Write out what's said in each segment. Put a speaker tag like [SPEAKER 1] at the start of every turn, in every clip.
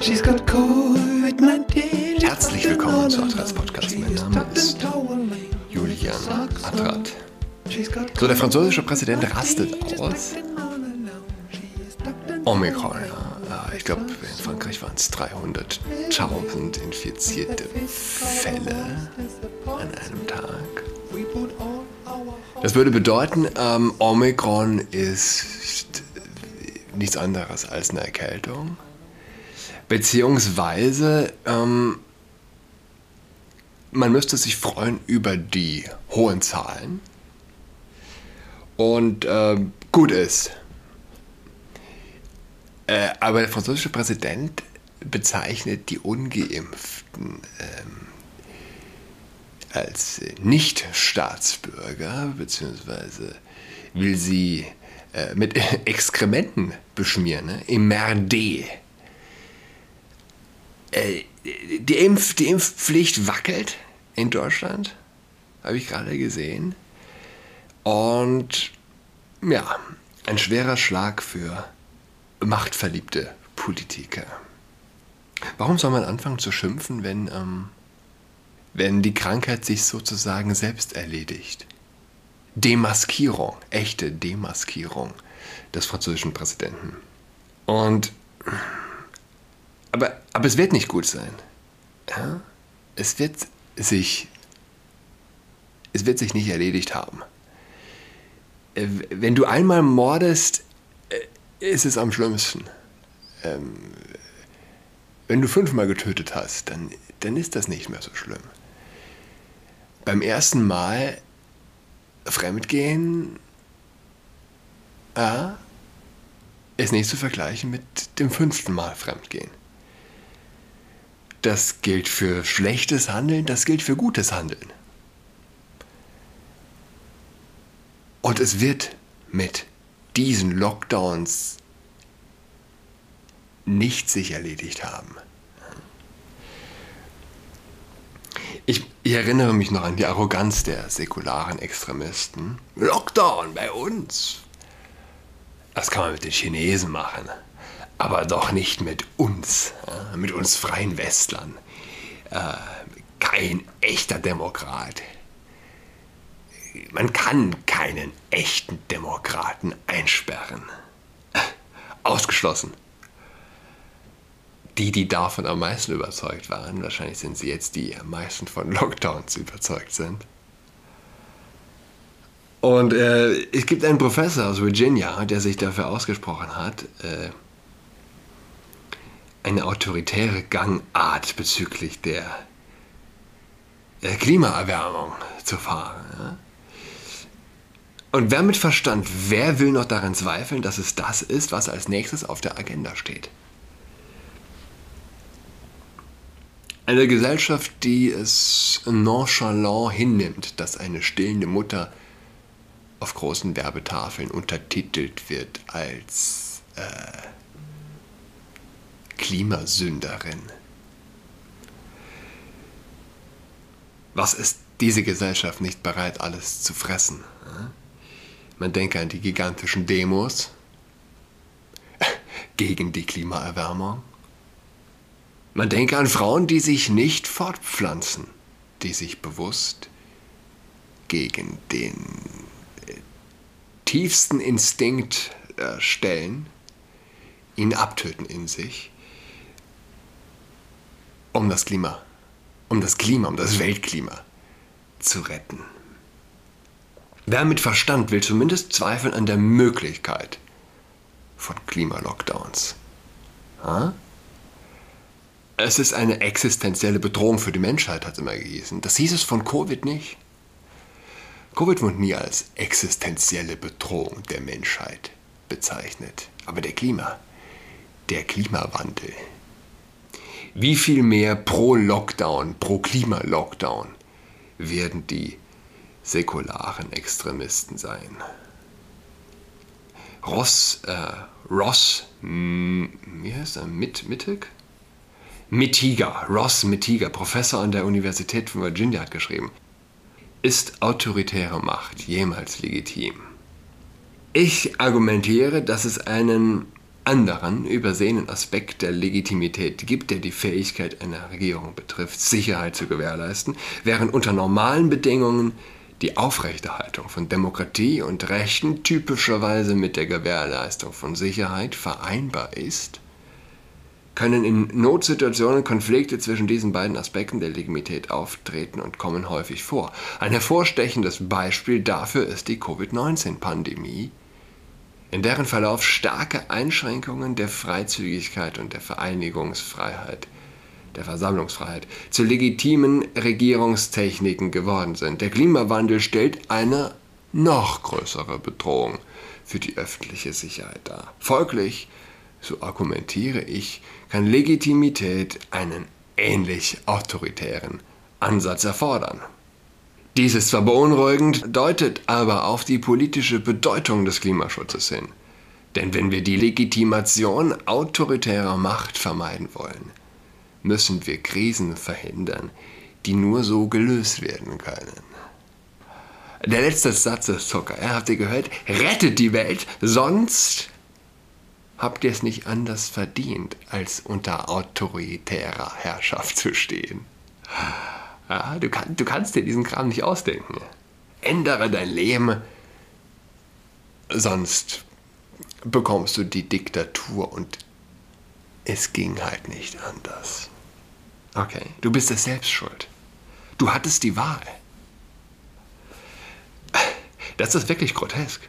[SPEAKER 1] She's got COVID-19.
[SPEAKER 2] Herzlich willkommen zu Adrats Podcast. Mein Name ist Julian Adrat. So, der französische Präsident rastet aus. Omikron, ja. Ich glaube, in Frankreich waren es 300.000 infizierte Fälle an einem Tag. Das würde bedeuten, ähm, Omikron ist nichts anderes als eine Erkältung. Beziehungsweise ähm, man müsste sich freuen über die hohen Zahlen. Und äh, gut ist. Äh, aber der französische Präsident bezeichnet die Ungeimpften ähm, als Nicht-Staatsbürger, beziehungsweise will sie äh, mit Exkrementen beschmieren, ne? Merde. Äh, die, Impf, die Impfpflicht wackelt in Deutschland, habe ich gerade gesehen. Und ja, ein schwerer Schlag für machtverliebte Politiker. Warum soll man anfangen zu schimpfen, wenn, ähm, wenn die Krankheit sich sozusagen selbst erledigt? Demaskierung, echte Demaskierung des französischen Präsidenten. Und aber, aber es wird nicht gut sein. Ja? Es wird sich es wird sich nicht erledigt haben. Äh, wenn du einmal mordest, äh, ist es am schlimmsten. Ähm, wenn du fünfmal getötet hast, dann, dann ist das nicht mehr so schlimm. Beim ersten Mal Fremdgehen ja, ist nicht zu vergleichen mit dem fünften Mal Fremdgehen. Das gilt für schlechtes Handeln, das gilt für gutes Handeln. Und es wird mit diesen Lockdowns nicht sich erledigt haben. Ich, ich, erinnere mich noch an die Arroganz der säkularen Extremisten. Lockdown bei uns. Das kann man mit den Chinesen machen, aber doch nicht mit uns, mit uns freien Westlern. Äh, kein echter Demokrat. Man kann keinen echten Demokraten einsperren. Ausgeschlossen die, die davon am meisten überzeugt waren, wahrscheinlich sind sie jetzt die, die am meisten von Lockdowns überzeugt sind. Und äh, es gibt einen Professor aus Virginia, der sich dafür ausgesprochen hat, äh, eine autoritäre Gangart bezüglich der Klimaerwärmung zu fahren. Und wer mit Verstand, wer will noch daran zweifeln, dass es das ist, was als nächstes auf der Agenda steht? Eine Gesellschaft, die es nonchalant hinnimmt, dass eine stillende Mutter auf großen Werbetafeln untertitelt wird als äh, Klimasünderin. Was ist diese Gesellschaft nicht bereit, alles zu fressen? Man denke an die gigantischen Demos gegen die Klimaerwärmung. Man denke an Frauen, die sich nicht fortpflanzen, die sich bewusst gegen den äh, tiefsten Instinkt äh, stellen, ihn abtöten in sich, um das Klima, um das Klima, um das Weltklima zu retten. Wer mit Verstand will zumindest zweifeln an der Möglichkeit von Klimalockdowns. Ha? Es ist eine existenzielle Bedrohung für die Menschheit, hat es immer gehießen. Das hieß es von Covid nicht. Covid wurde nie als existenzielle Bedrohung der Menschheit bezeichnet. Aber der Klima, der Klimawandel. Wie viel mehr pro Lockdown, pro Klima-Lockdown werden die säkularen Extremisten sein? Ross, äh, Ross, wie heißt er, Mit, Mittig? Mitiga, Ross Mitiga, Professor an der Universität von Virginia, hat geschrieben, ist autoritäre Macht jemals legitim? Ich argumentiere, dass es einen anderen übersehenen Aspekt der Legitimität gibt, der die Fähigkeit einer Regierung betrifft, Sicherheit zu gewährleisten, während unter normalen Bedingungen die Aufrechterhaltung von Demokratie und Rechten typischerweise mit der Gewährleistung von Sicherheit vereinbar ist, können in Notsituationen Konflikte zwischen diesen beiden Aspekten der Legitimität auftreten und kommen häufig vor. Ein hervorstechendes Beispiel dafür ist die Covid-19-Pandemie, in deren Verlauf starke Einschränkungen der Freizügigkeit und der Vereinigungsfreiheit der Versammlungsfreiheit zu legitimen Regierungstechniken geworden sind. Der Klimawandel stellt eine noch größere Bedrohung für die öffentliche Sicherheit dar. Folglich, so argumentiere ich, kann Legitimität einen ähnlich autoritären Ansatz erfordern. Dies ist zwar beunruhigend, deutet aber auf die politische Bedeutung des Klimaschutzes hin. Denn wenn wir die Legitimation autoritärer Macht vermeiden wollen, müssen wir Krisen verhindern, die nur so gelöst werden können. Der letzte Satz ist Zucker. Ja, habt ihr gehört? Rettet die Welt, sonst habt ihr es nicht anders verdient, als unter autoritärer Herrschaft zu stehen. Ja, du, kann, du kannst dir diesen Kram nicht ausdenken. Ändere dein Leben, sonst bekommst du die Diktatur und es ging halt nicht anders. Okay, du bist es selbst schuld. Du hattest die Wahl. Das ist wirklich grotesk.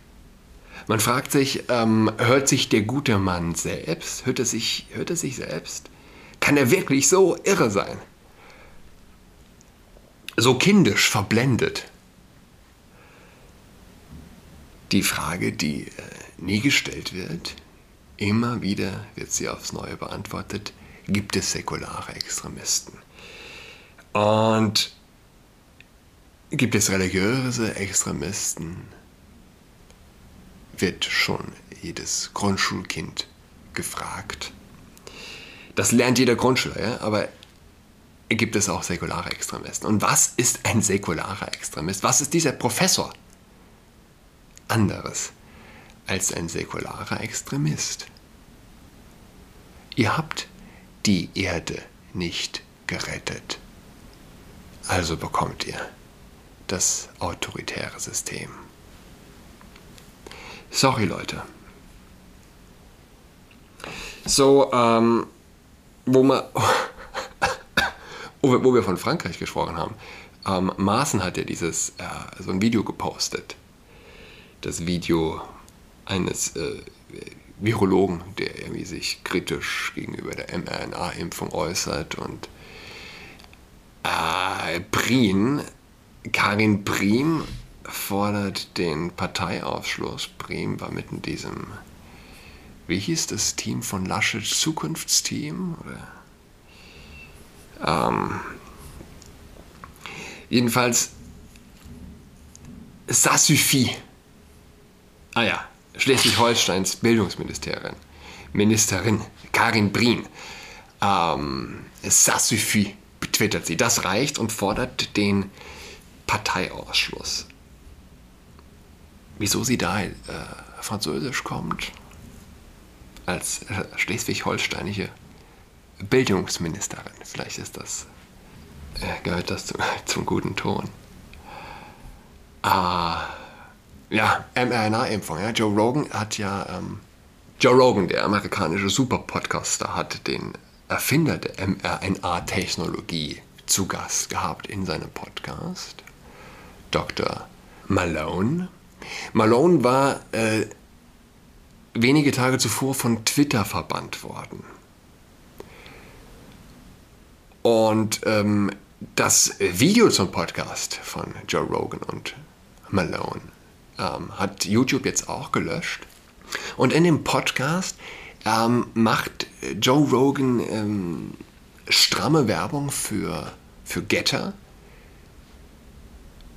[SPEAKER 2] Man fragt sich, ähm, hört sich der gute Mann selbst? Hört er, sich, hört er sich selbst? Kann er wirklich so irre sein? So kindisch verblendet? Die Frage, die äh, nie gestellt wird, Immer wieder wird sie aufs Neue beantwortet, gibt es säkulare Extremisten. Und gibt es religiöse Extremisten, wird schon jedes Grundschulkind gefragt. Das lernt jeder Grundschüler, ja? aber gibt es auch säkulare Extremisten. Und was ist ein säkularer Extremist? Was ist dieser Professor? Anderes als ein säkularer Extremist. Ihr habt die Erde nicht gerettet. Also bekommt ihr das autoritäre System. Sorry Leute. So, ähm, wo, wir, wo wir von Frankreich gesprochen haben, ähm, Maaßen hat ja dieses, äh, so ein Video gepostet. Das Video eines äh, Virologen, der irgendwie sich kritisch gegenüber der mRNA-Impfung äußert und äh, Prien, Karin Priem fordert den Parteiausschluss. Priem war mit in diesem, wie hieß das Team von Laschet, Zukunftsteam? Oder? Ähm, jedenfalls, ça. Ah ja, Schleswig-Holsteins Bildungsministerin, Ministerin Karin Brien. Ähm, ça suffit, twittert sie. Das reicht und fordert den Parteiausschluss. Wieso sie da äh, Französisch kommt? Als äh, schleswig-holsteinische Bildungsministerin. Vielleicht ist das, äh, gehört das zum, zum guten Ton. Ah ja, mRNA-Impfung. Ja. Joe Rogan hat ja, ähm, Joe Rogan, der amerikanische Super-Podcaster, hat den Erfinder der mRNA-Technologie zu Gast gehabt in seinem Podcast, Dr. Malone. Malone war äh, wenige Tage zuvor von Twitter verbannt worden. Und ähm, das Video zum Podcast von Joe Rogan und Malone ähm, hat YouTube jetzt auch gelöscht. Und in dem Podcast ähm, macht Joe Rogan ähm, stramme Werbung für, für Getter.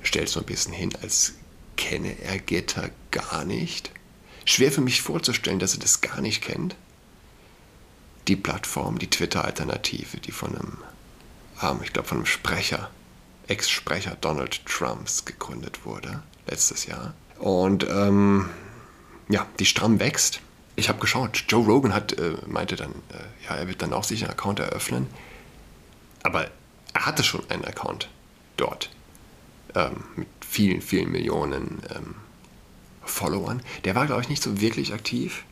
[SPEAKER 2] Stellt so ein bisschen hin, als kenne er Getter gar nicht. Schwer für mich vorzustellen, dass er das gar nicht kennt. Die Plattform, die Twitter-Alternative, die von einem, ähm, ich glaube, von einem Sprecher, Ex-Sprecher Donald Trumps gegründet wurde, letztes Jahr und ähm, ja, die stramm wächst. ich habe geschaut, Joe Rogan hat, äh, meinte dann, äh, ja, er wird dann auch sich einen Account eröffnen. Aber er hatte schon einen Account dort ähm, mit vielen, vielen Millionen ähm, Followern. Der war, glaube ich, nicht so wirklich aktiv,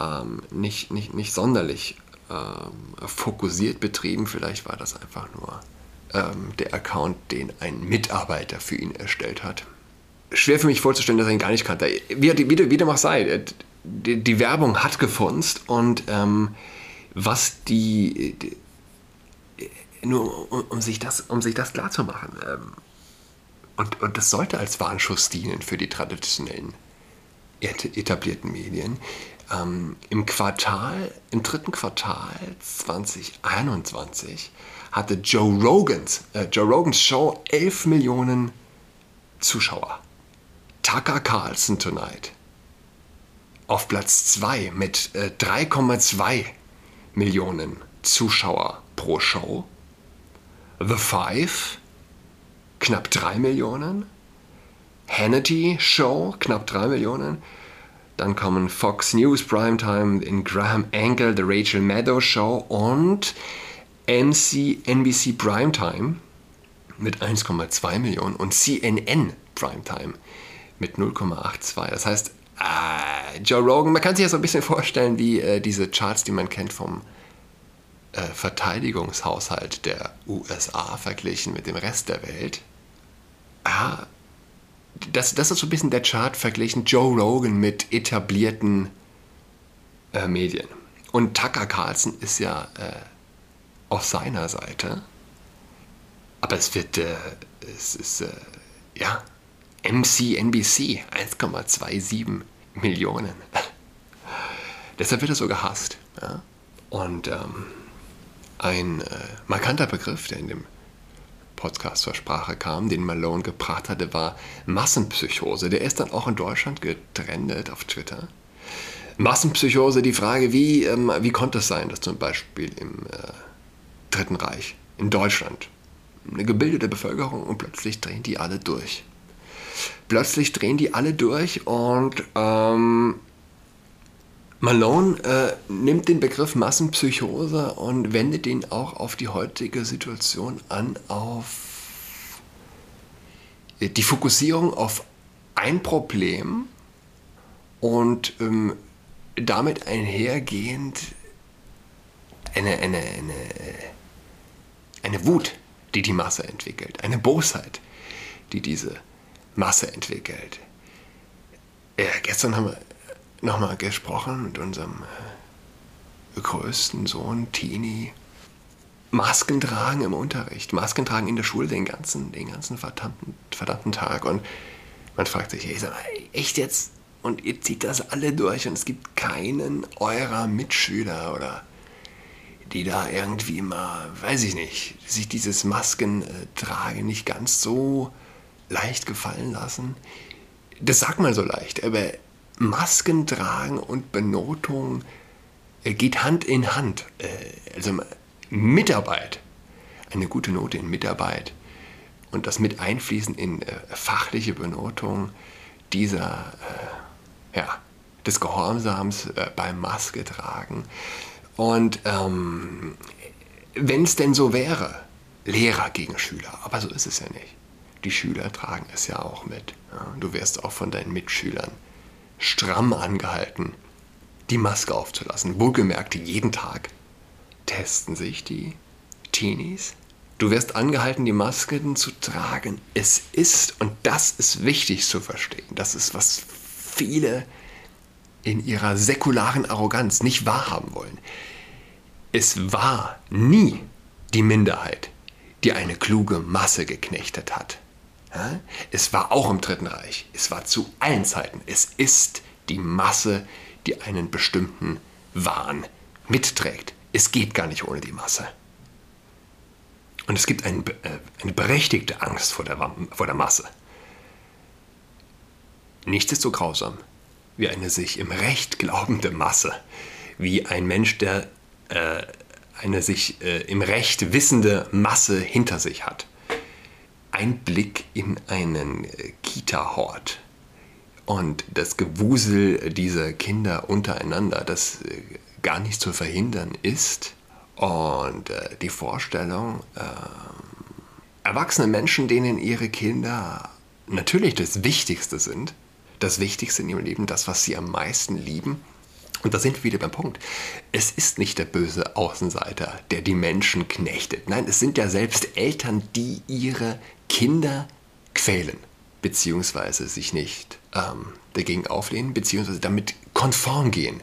[SPEAKER 2] ähm, nicht, nicht, nicht sonderlich ähm, fokussiert betrieben. Vielleicht war das einfach nur ähm, der Account, den ein Mitarbeiter für ihn erstellt hat. Schwer für mich vorzustellen, dass er ihn gar nicht kannte. Wie, wie, wie dem auch sei, äh, die, die Werbung hat gefunzt und ähm, was die, die nur um, um, sich das, um sich das klar zu. Ähm, und, und das sollte als Warnschuss dienen für die traditionellen etablierten Medien. Ähm, Im Quartal, im dritten Quartal 2021 hatte Joe Rogans, äh, Joe Rogans Show 11 Millionen Zuschauer. Tucker Carlson Tonight auf Platz 2 mit äh, 3,2 Millionen Zuschauer pro Show. The Five knapp 3 Millionen. Hannity Show knapp 3 Millionen. Dann kommen Fox News Primetime in Graham Angle, The Rachel Maddow Show und MC, NBC Primetime mit 1,2 Millionen und CNN Primetime mit 0,82. Das heißt, äh, Joe Rogan, man kann sich ja so ein bisschen vorstellen wie äh, diese Charts, die man kennt vom äh, Verteidigungshaushalt der USA verglichen mit dem Rest der Welt. Ah, das, das ist so ein bisschen der Chart verglichen Joe Rogan mit etablierten äh, Medien. Und Tucker Carlson ist ja äh, auf seiner Seite. Aber es wird, äh, es ist, äh, ja, MCNBC 1,27 Millionen. Deshalb wird er so gehasst. Ja? Und ähm, ein äh, markanter Begriff, der in dem Podcast zur Sprache kam, den Malone gebracht hatte, war Massenpsychose. Der ist dann auch in Deutschland getrennt auf Twitter. Massenpsychose, die Frage, wie, ähm, wie konnte es sein, dass zum Beispiel im äh, Dritten Reich, in Deutschland, eine gebildete Bevölkerung und plötzlich drehen die alle durch. Plötzlich drehen die alle durch und ähm, Malone äh, nimmt den Begriff Massenpsychose und wendet ihn auch auf die heutige Situation an, auf die Fokussierung auf ein Problem und ähm, damit einhergehend eine, eine, eine, eine Wut, die die Masse entwickelt, eine Bosheit, die diese Masse entwickelt. Ja, gestern haben wir nochmal gesprochen mit unserem äh, größten Sohn, Tini. Masken tragen im Unterricht, Masken tragen in der Schule den ganzen, den ganzen verdammten, verdammten Tag. Und man fragt sich, ey, echt jetzt? Und ihr zieht das alle durch und es gibt keinen eurer Mitschüler oder die da irgendwie mal, weiß ich nicht, sich dieses Maskentragen nicht ganz so leicht gefallen lassen. Das sagt man so leicht, aber Masken tragen und Benotung äh, geht Hand in Hand. Äh, also Mitarbeit, eine gute Note in Mitarbeit und das mit einfließen in äh, fachliche Benotung dieser, ja, des Gehorsams beim Maske tragen. Und ähm, wenn es denn so wäre, Lehrer gegen Schüler, aber so ist es ja nicht. Die Schüler tragen es ja auch mit. Du wirst auch von deinen Mitschülern stramm angehalten, die Maske aufzulassen. Wohlgemerkt, jeden Tag testen sich die Teenies. Du wirst angehalten, die Masken zu tragen. Es ist, und das ist wichtig zu verstehen, das ist, was viele in ihrer säkularen Arroganz nicht wahrhaben wollen. Es war nie die Minderheit, die eine kluge Masse geknechtet hat. Es war auch im Dritten Reich. Es war zu allen Zeiten. Es ist die Masse, die einen bestimmten Wahn mitträgt. Es geht gar nicht ohne die Masse. Und es gibt ein, äh, eine berechtigte Angst vor der, vor der Masse. Nichts ist so grausam wie eine sich im Recht glaubende Masse, wie ein Mensch, der äh, eine sich äh, im Recht wissende Masse hinter sich hat ein Blick in einen äh, Kita-Hort und das Gewusel dieser Kinder untereinander, das äh, gar nicht zu verhindern ist. Und äh, die Vorstellung, äh, erwachsene Menschen, denen ihre Kinder natürlich das Wichtigste sind, das Wichtigste in ihrem Leben, das, was sie am meisten lieben. Und da sind wir wieder beim Punkt. Es ist nicht der böse Außenseiter, der die Menschen knechtet. Nein, es sind ja selbst Eltern, die ihre Kinder quälen, beziehungsweise sich nicht ähm, dagegen auflehnen, beziehungsweise damit konform gehen.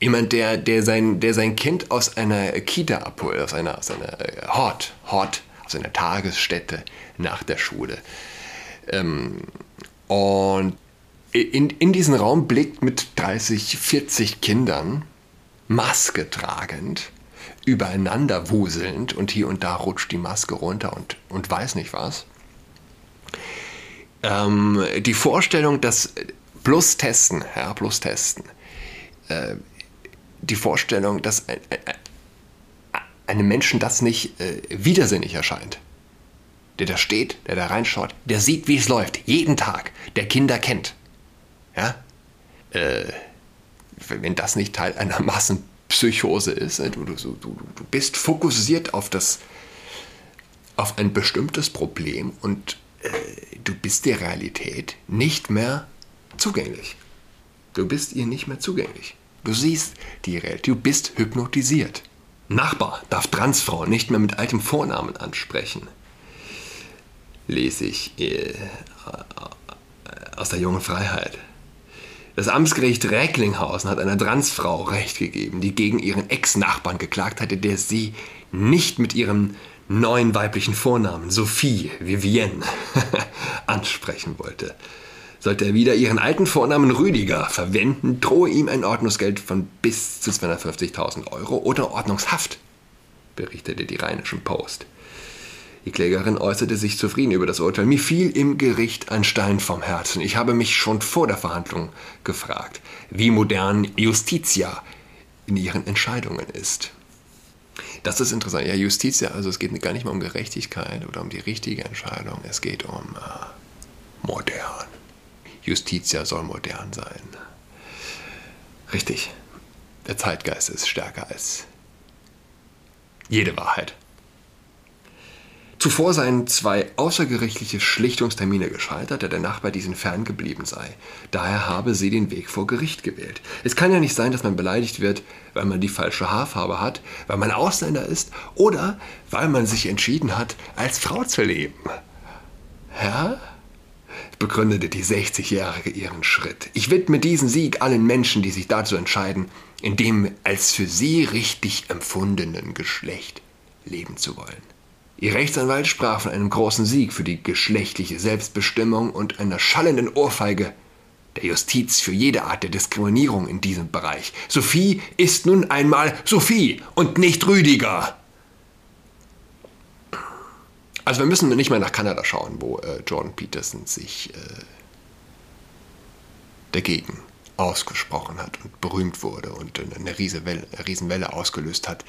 [SPEAKER 2] Jemand, der, der, sein, der sein Kind aus einer Kita abholt, aus einer, aus einer äh, Hort, Hort, aus einer Tagesstätte nach der Schule. Ähm, und in, in diesen Raum blickt mit 30, 40 Kindern, Maske tragend, übereinander wuselnd und hier und da rutscht die Maske runter und, und weiß nicht was. Ähm, die Vorstellung, dass plus testen, ja, plus testen, äh, die Vorstellung, dass ein, ein, einem Menschen das nicht äh, widersinnig erscheint. Der da steht, der da reinschaut, der sieht, wie es läuft, jeden Tag, der Kinder kennt. Ja? Äh, wenn das nicht Teil einer Massenpsychose ist, du, du, du, du bist fokussiert auf das, auf ein bestimmtes Problem und äh, du bist der Realität nicht mehr zugänglich. Du bist ihr nicht mehr zugänglich. Du siehst die Realität, du bist hypnotisiert. Nachbar darf Transfrau nicht mehr mit altem Vornamen ansprechen. Lese ich äh, aus der jungen Freiheit. Das Amtsgericht Recklinghausen hat einer Transfrau Recht gegeben, die gegen ihren Ex-Nachbarn geklagt hatte, der sie nicht mit ihrem neuen weiblichen Vornamen Sophie Vivienne ansprechen wollte. Sollte er wieder ihren alten Vornamen Rüdiger verwenden, drohe ihm ein Ordnungsgeld von bis zu 250.000 Euro oder Ordnungshaft, berichtete die Rheinischen Post. Die Klägerin äußerte sich zufrieden über das Urteil. Mir fiel im Gericht ein Stein vom Herzen. Ich habe mich schon vor der Verhandlung gefragt, wie modern Justitia in ihren Entscheidungen ist. Das ist interessant. Ja, Justitia, also es geht gar nicht mal um Gerechtigkeit oder um die richtige Entscheidung. Es geht um äh, modern. Justitia soll modern sein. Richtig. Der Zeitgeist ist stärker als jede Wahrheit. Zuvor seien zwei außergerichtliche Schlichtungstermine gescheitert, da der Nachbar diesen ferngeblieben sei. Daher habe sie den Weg vor Gericht gewählt. Es kann ja nicht sein, dass man beleidigt wird, weil man die falsche Haarfarbe hat, weil man Ausländer ist oder weil man sich entschieden hat, als Frau zu leben. Ja? begründete die 60-Jährige ihren Schritt. Ich widme diesen Sieg allen Menschen, die sich dazu entscheiden, in dem als für sie richtig empfundenen Geschlecht leben zu wollen. Ihr Rechtsanwalt sprach von einem großen Sieg für die geschlechtliche Selbstbestimmung und einer schallenden Ohrfeige der Justiz für jede Art der Diskriminierung in diesem Bereich. Sophie ist nun einmal Sophie und nicht Rüdiger. Also wir müssen nicht mal nach Kanada schauen, wo äh, Jordan Peterson sich äh, dagegen ausgesprochen hat und berühmt wurde und eine Riesenwelle, ausgelöst hat,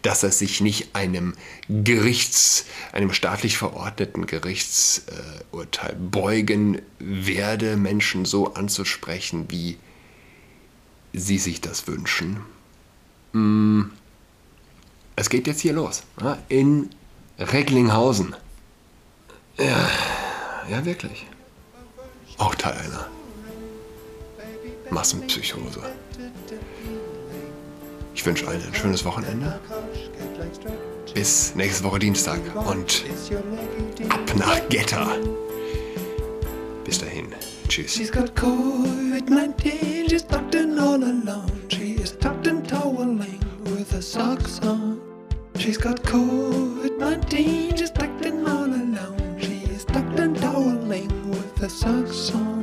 [SPEAKER 2] dass er sich nicht einem Gerichts, einem staatlich verordneten Gerichtsurteil beugen werde, Menschen so anzusprechen, wie sie sich das wünschen. Mm. Es geht jetzt hier los, in Recklinghausen. Ja, ja wirklich. Auch Teil einer Massenpsychose. Ich wünsche allen ein schönes Wochenende. Bis nächste Woche Dienstag und ab nach Getter. Bis dahin. Tschüss. She's got COVID-19, she's tucked in all alone. She is tucked in toweling with her socks on. She's got COVID-19, she's tucked in all alone. She is tucked in toweling with her socks on.